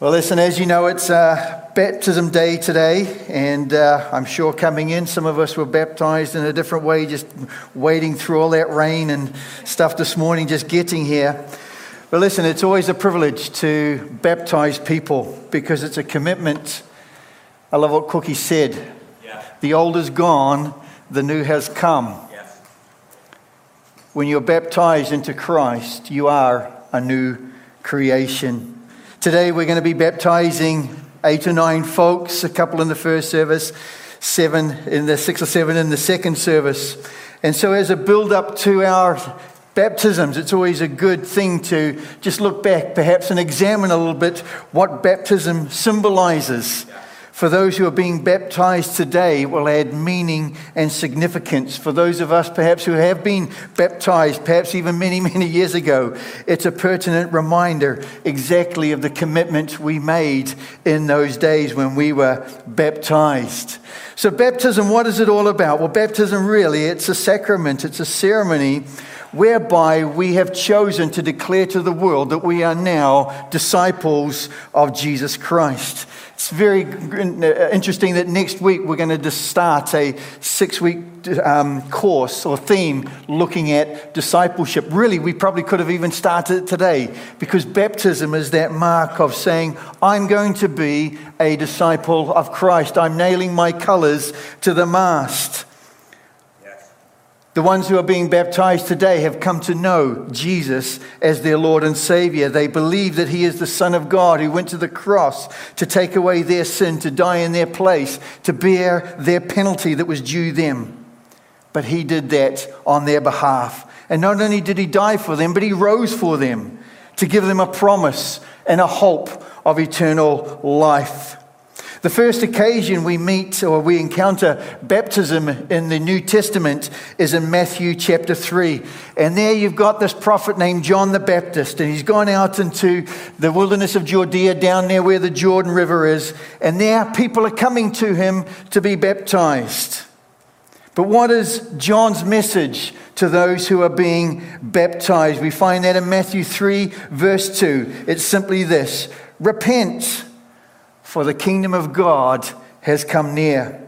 Well, listen, as you know, it's uh, baptism day today, and uh, I'm sure coming in, some of us were baptized in a different way, just wading through all that rain and stuff this morning, just getting here. But listen, it's always a privilege to baptize people because it's a commitment. I love what Cookie said yeah. the old is gone, the new has come. When you're baptized into Christ, you are a new creation. Today we're going to be baptizing eight or nine folks, a couple in the first service, seven in the six or seven in the second service. And so, as a build up to our baptisms, it's always a good thing to just look back, perhaps, and examine a little bit what baptism symbolizes for those who are being baptized today will add meaning and significance. For those of us perhaps who have been baptized, perhaps even many, many years ago, it's a pertinent reminder exactly of the commitment we made in those days when we were baptized. So, baptism, what is it all about? Well, baptism really, it's a sacrament, it's a ceremony whereby we have chosen to declare to the world that we are now disciples of Jesus Christ. It's very interesting that next week we're going to start a six week um, course or theme looking at discipleship. Really, we probably could have even started it today because baptism is that mark of saying, I'm going to be a disciple of Christ. I'm nailing my colors to the mast. The ones who are being baptized today have come to know Jesus as their Lord and Savior. They believe that He is the Son of God who went to the cross to take away their sin, to die in their place, to bear their penalty that was due them. But He did that on their behalf. And not only did He die for them, but He rose for them to give them a promise and a hope of eternal life. The first occasion we meet or we encounter baptism in the New Testament is in Matthew chapter 3. And there you've got this prophet named John the Baptist, and he's gone out into the wilderness of Judea, down there where the Jordan River is. And there people are coming to him to be baptized. But what is John's message to those who are being baptized? We find that in Matthew 3, verse 2. It's simply this Repent for the kingdom of God has come near.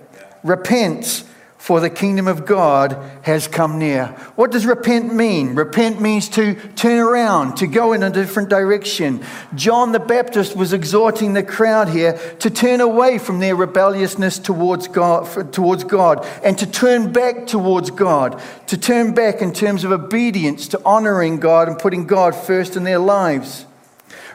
Repent, for the kingdom of God has come near. What does repent mean? Repent means to turn around, to go in a different direction. John the Baptist was exhorting the crowd here to turn away from their rebelliousness towards God, towards God and to turn back towards God, to turn back in terms of obedience to honoring God and putting God first in their lives.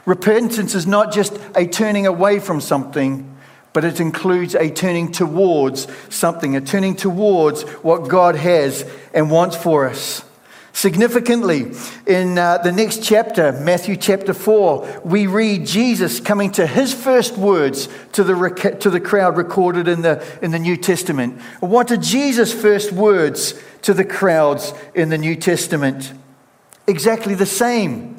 Repentance is not just a turning away from something, but it includes a turning towards something, a turning towards what God has and wants for us. Significantly, in uh, the next chapter, Matthew chapter 4, we read Jesus coming to his first words to the, rec- to the crowd recorded in the, in the New Testament. What are Jesus' first words to the crowds in the New Testament? Exactly the same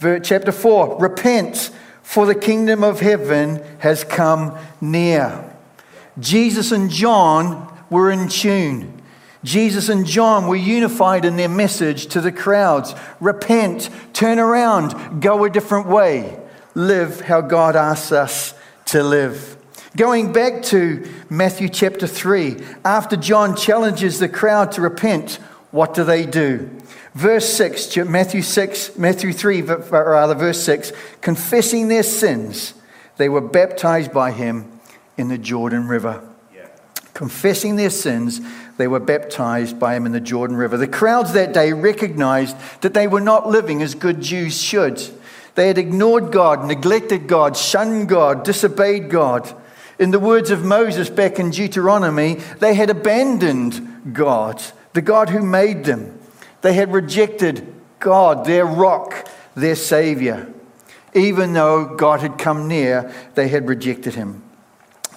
chapter 4 Repent, for the kingdom of heaven has come near. Jesus and John were in tune. Jesus and John were unified in their message to the crowds repent, turn around, go a different way, live how God asks us to live. Going back to Matthew chapter 3, after John challenges the crowd to repent, what do they do? Verse 6, Matthew 6, Matthew 3, rather, verse 6, confessing their sins, they were baptized by him in the Jordan River. Yeah. Confessing their sins, they were baptized by him in the Jordan River. The crowds that day recognized that they were not living as good Jews should. They had ignored God, neglected God, shunned God, disobeyed God. In the words of Moses back in Deuteronomy, they had abandoned God, the God who made them. They had rejected God, their rock, their Savior. Even though God had come near, they had rejected him.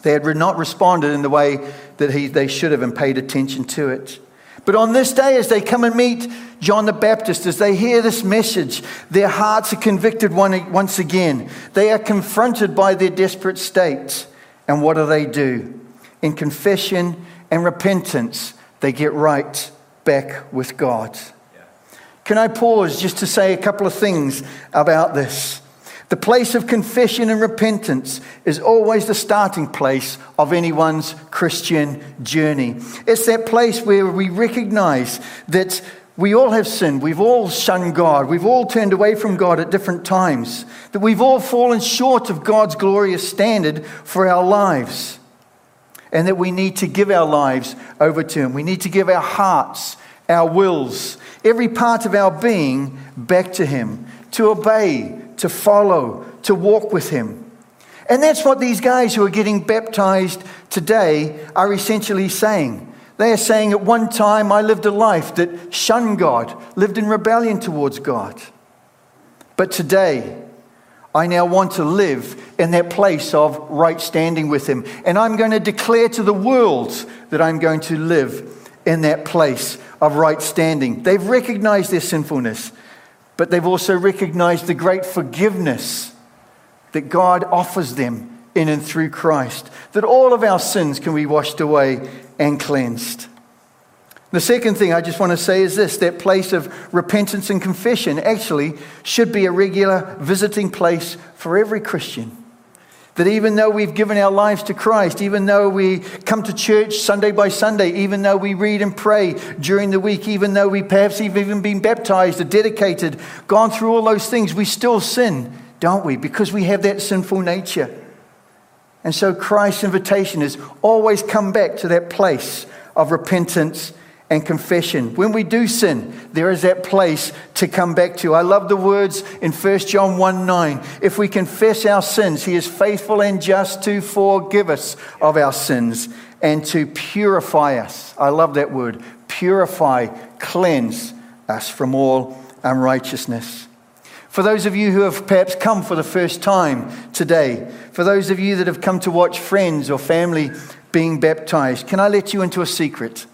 They had not responded in the way that he, they should have and paid attention to it. But on this day, as they come and meet John the Baptist, as they hear this message, their hearts are convicted once again. They are confronted by their desperate state. And what do they do? In confession and repentance, they get right back with God. Can I pause just to say a couple of things about this? The place of confession and repentance is always the starting place of anyone's Christian journey. It's that place where we recognize that we all have sinned. We've all shunned God. We've all turned away from God at different times. That we've all fallen short of God's glorious standard for our lives. And that we need to give our lives over to Him. We need to give our hearts, our wills, every part of our being back to Him, to obey, to follow, to walk with Him. And that's what these guys who are getting baptized today are essentially saying. They are saying at one time I lived a life that shunned God, lived in rebellion towards God. But today, I now want to live in that place of right standing with Him. And I'm going to declare to the world that I'm going to live in that place of right standing. They've recognized their sinfulness, but they've also recognized the great forgiveness that God offers them in and through Christ, that all of our sins can be washed away and cleansed. The second thing I just want to say is this that place of repentance and confession actually should be a regular visiting place for every Christian. That even though we've given our lives to Christ, even though we come to church Sunday by Sunday, even though we read and pray during the week, even though we perhaps have even been baptized or dedicated, gone through all those things, we still sin, don't we? Because we have that sinful nature. And so Christ's invitation is always come back to that place of repentance and confession. When we do sin, there is that place to come back to. I love the words in 1 John 1 9. If we confess our sins, he is faithful and just to forgive us of our sins and to purify us. I love that word. Purify, cleanse us from all unrighteousness. For those of you who have perhaps come for the first time today, for those of you that have come to watch friends or family being baptized, can I let you into a secret?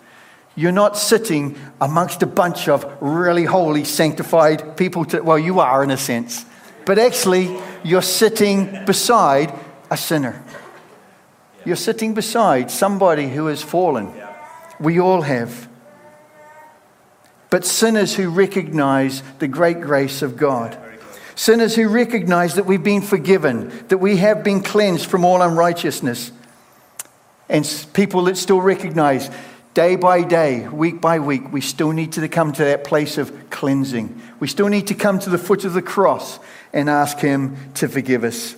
You're not sitting amongst a bunch of really holy, sanctified people. To, well, you are in a sense. But actually, you're sitting beside a sinner. You're sitting beside somebody who has fallen. We all have. But sinners who recognize the great grace of God. Sinners who recognize that we've been forgiven, that we have been cleansed from all unrighteousness. And people that still recognize day by day, week by week, we still need to come to that place of cleansing. We still need to come to the foot of the cross and ask Him to forgive us.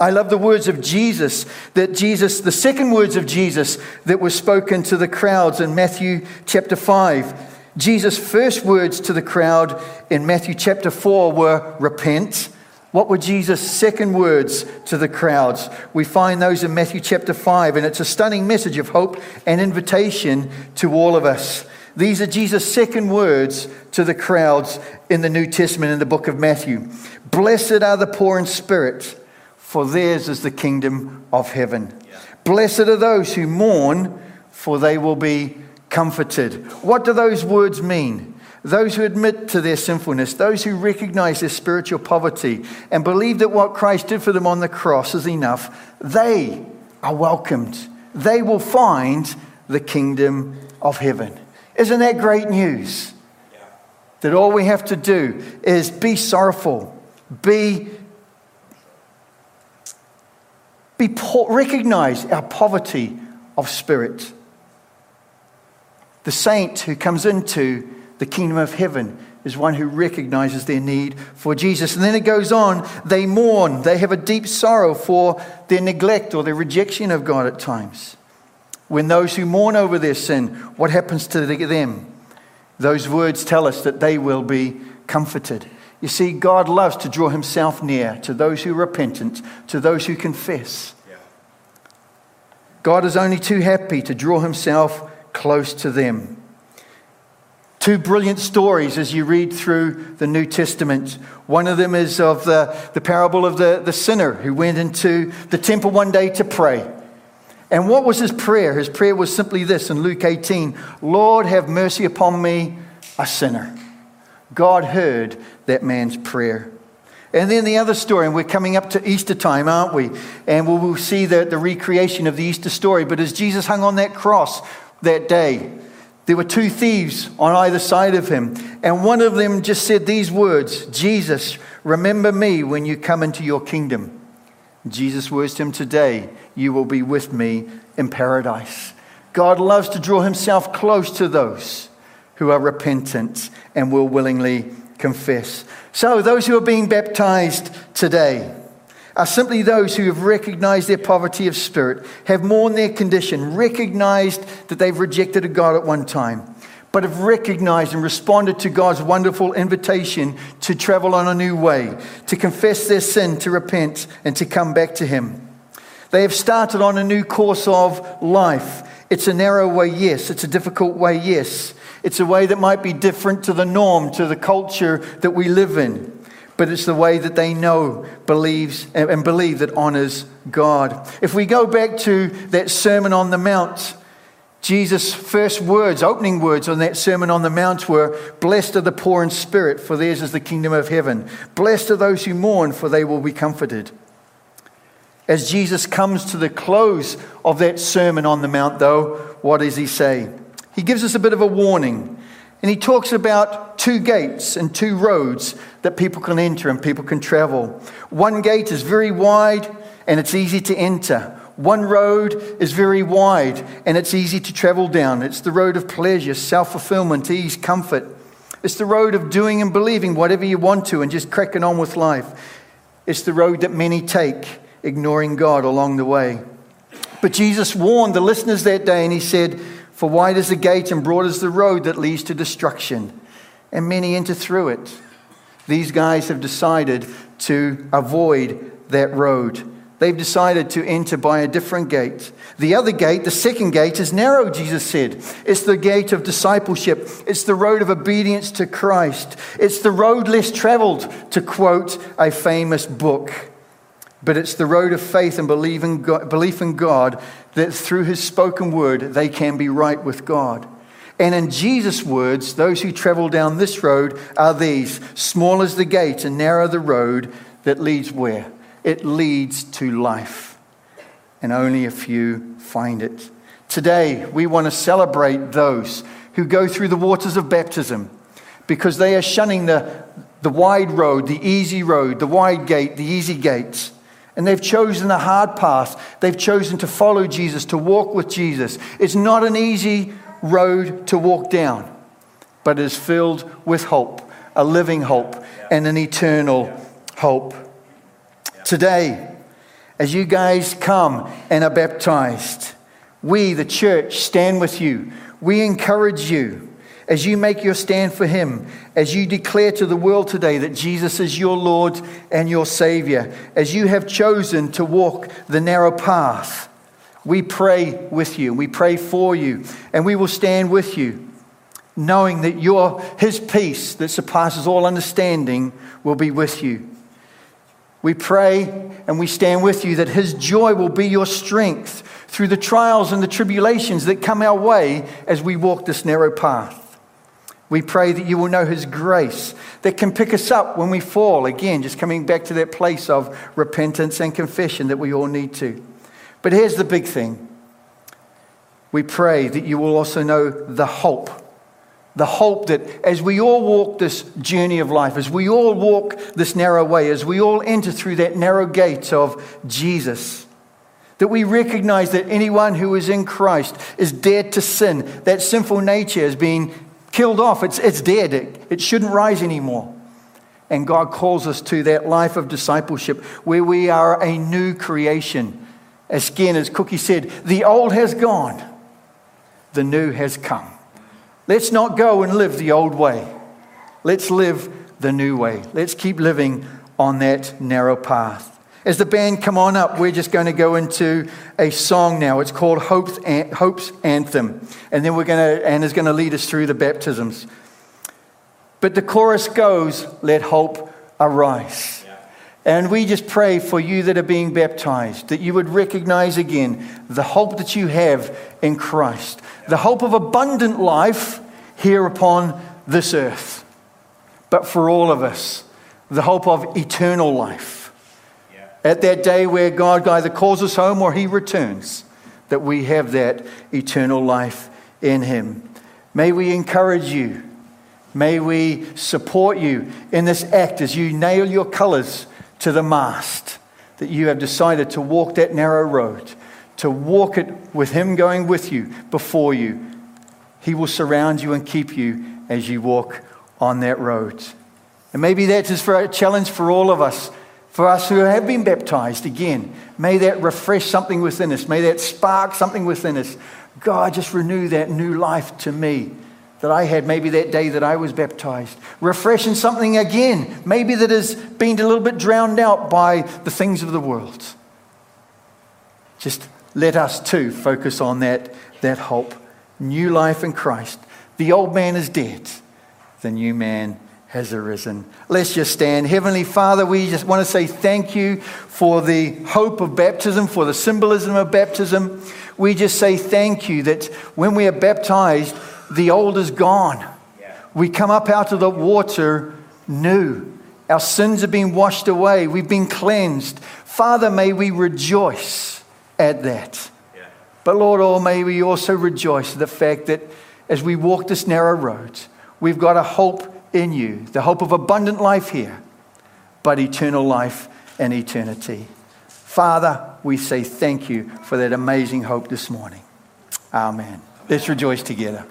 I love the words of Jesus, that Jesus, the second words of Jesus that were spoken to the crowds in Matthew chapter 5. Jesus' first words to the crowd in Matthew chapter 4 were repent. What were Jesus' second words to the crowds? We find those in Matthew chapter 5, and it's a stunning message of hope and invitation to all of us. These are Jesus' second words to the crowds in the New Testament in the book of Matthew. Blessed are the poor in spirit, for theirs is the kingdom of heaven. Blessed are those who mourn, for they will be comforted. What do those words mean? Those who admit to their sinfulness, those who recognize their spiritual poverty and believe that what Christ did for them on the cross is enough, they are welcomed. They will find the kingdom of heaven. Isn't that great news? That all we have to do is be sorrowful, be, be poor, recognize our poverty of spirit the saint who comes into the kingdom of heaven is one who recognizes their need for Jesus. And then it goes on, they mourn, they have a deep sorrow for their neglect or their rejection of God at times. When those who mourn over their sin, what happens to them? Those words tell us that they will be comforted. You see, God loves to draw himself near to those who are repentant, to those who confess. God is only too happy to draw himself close to them. Two brilliant stories as you read through the New Testament. One of them is of the, the parable of the, the sinner who went into the temple one day to pray. And what was his prayer? His prayer was simply this in Luke 18 Lord, have mercy upon me, a sinner. God heard that man's prayer. And then the other story, and we're coming up to Easter time, aren't we? And we'll see the, the recreation of the Easter story. But as Jesus hung on that cross that day. There were two thieves on either side of him, and one of them just said these words Jesus, Remember me when you come into your kingdom. Jesus' words to him today You will be with me in paradise. God loves to draw himself close to those who are repentant and will willingly confess. So, those who are being baptized today are simply those who have recognized their poverty of spirit, have mourned their condition, recognized that they've rejected a God at one time, but have recognized and responded to God's wonderful invitation to travel on a new way, to confess their sin, to repent, and to come back to Him. They have started on a new course of life. It's a narrow way, yes. It's a difficult way, yes. It's a way that might be different to the norm, to the culture that we live in. But it's the way that they know, believes, and believe that honors God. If we go back to that Sermon on the Mount, Jesus' first words, opening words on that Sermon on the Mount were Blessed are the poor in spirit, for theirs is the kingdom of heaven. Blessed are those who mourn, for they will be comforted. As Jesus comes to the close of that Sermon on the Mount, though, what does he say? He gives us a bit of a warning. And he talks about two gates and two roads that people can enter and people can travel. One gate is very wide and it's easy to enter. One road is very wide and it's easy to travel down. It's the road of pleasure, self fulfillment, ease, comfort. It's the road of doing and believing whatever you want to and just cracking on with life. It's the road that many take, ignoring God along the way. But Jesus warned the listeners that day and he said, for wide is the gate and broad is the road that leads to destruction, and many enter through it. These guys have decided to avoid that road. They've decided to enter by a different gate. The other gate, the second gate, is narrow, Jesus said. It's the gate of discipleship. It's the road of obedience to Christ. It's the road less traveled, to quote a famous book. But it's the road of faith and belief in God, that through his spoken word they can be right with God. And in Jesus' words, those who travel down this road are these small is the gate and narrow the road that leads where? It leads to life. And only a few find it. Today, we want to celebrate those who go through the waters of baptism because they are shunning the, the wide road, the easy road, the wide gate, the easy gates and they've chosen the hard path. They've chosen to follow Jesus, to walk with Jesus. It's not an easy road to walk down, but is filled with hope, a living hope, and an eternal hope. Today, as you guys come and are baptized, we, the church, stand with you. We encourage you as you make your stand for Him, as you declare to the world today that Jesus is your Lord and your Savior, as you have chosen to walk the narrow path, we pray with you, we pray for you, and we will stand with you, knowing that your, His peace that surpasses all understanding will be with you. We pray and we stand with you that His joy will be your strength through the trials and the tribulations that come our way as we walk this narrow path. We pray that you will know His grace that can pick us up when we fall. Again, just coming back to that place of repentance and confession that we all need to. But here's the big thing we pray that you will also know the hope. The hope that as we all walk this journey of life, as we all walk this narrow way, as we all enter through that narrow gate of Jesus, that we recognize that anyone who is in Christ is dead to sin. That sinful nature has been killed off. It's, it's dead. It, it shouldn't rise anymore. And God calls us to that life of discipleship where we are a new creation. Again, as Cookie said, the old has gone, the new has come. Let's not go and live the old way. Let's live the new way. Let's keep living on that narrow path. As the band come on up, we're just going to go into a song now. It's called Hope's, Hope's Anthem. And then we're going to, Anna's going to lead us through the baptisms. But the chorus goes, Let hope arise. And we just pray for you that are being baptized, that you would recognize again the hope that you have in Christ, the hope of abundant life here upon this earth. But for all of us, the hope of eternal life at that day where God either calls us home or he returns, that we have that eternal life in him. May we encourage you May we support you in this act as you nail your colors to the mast, that you have decided to walk that narrow road, to walk it with Him going with you, before you. He will surround you and keep you as you walk on that road. And maybe that is for a challenge for all of us, for us who have been baptized again. May that refresh something within us. May that spark something within us. God, just renew that new life to me that I had maybe that day that I was baptized. Refreshing something again, maybe that has been a little bit drowned out by the things of the world. Just let us too focus on that, that hope. New life in Christ. The old man is dead, the new man has arisen. Let's just stand. Heavenly Father, we just want to say thank you for the hope of baptism, for the symbolism of baptism. We just say thank you that when we are baptized, the old is gone. We come up out of the water new. Our sins have been washed away. We've been cleansed. Father, may we rejoice at that. Yeah. But Lord, oh, may we also rejoice at the fact that as we walk this narrow road, we've got a hope in you, the hope of abundant life here, but eternal life and eternity. Father, we say thank you for that amazing hope this morning. Amen. Let's rejoice together.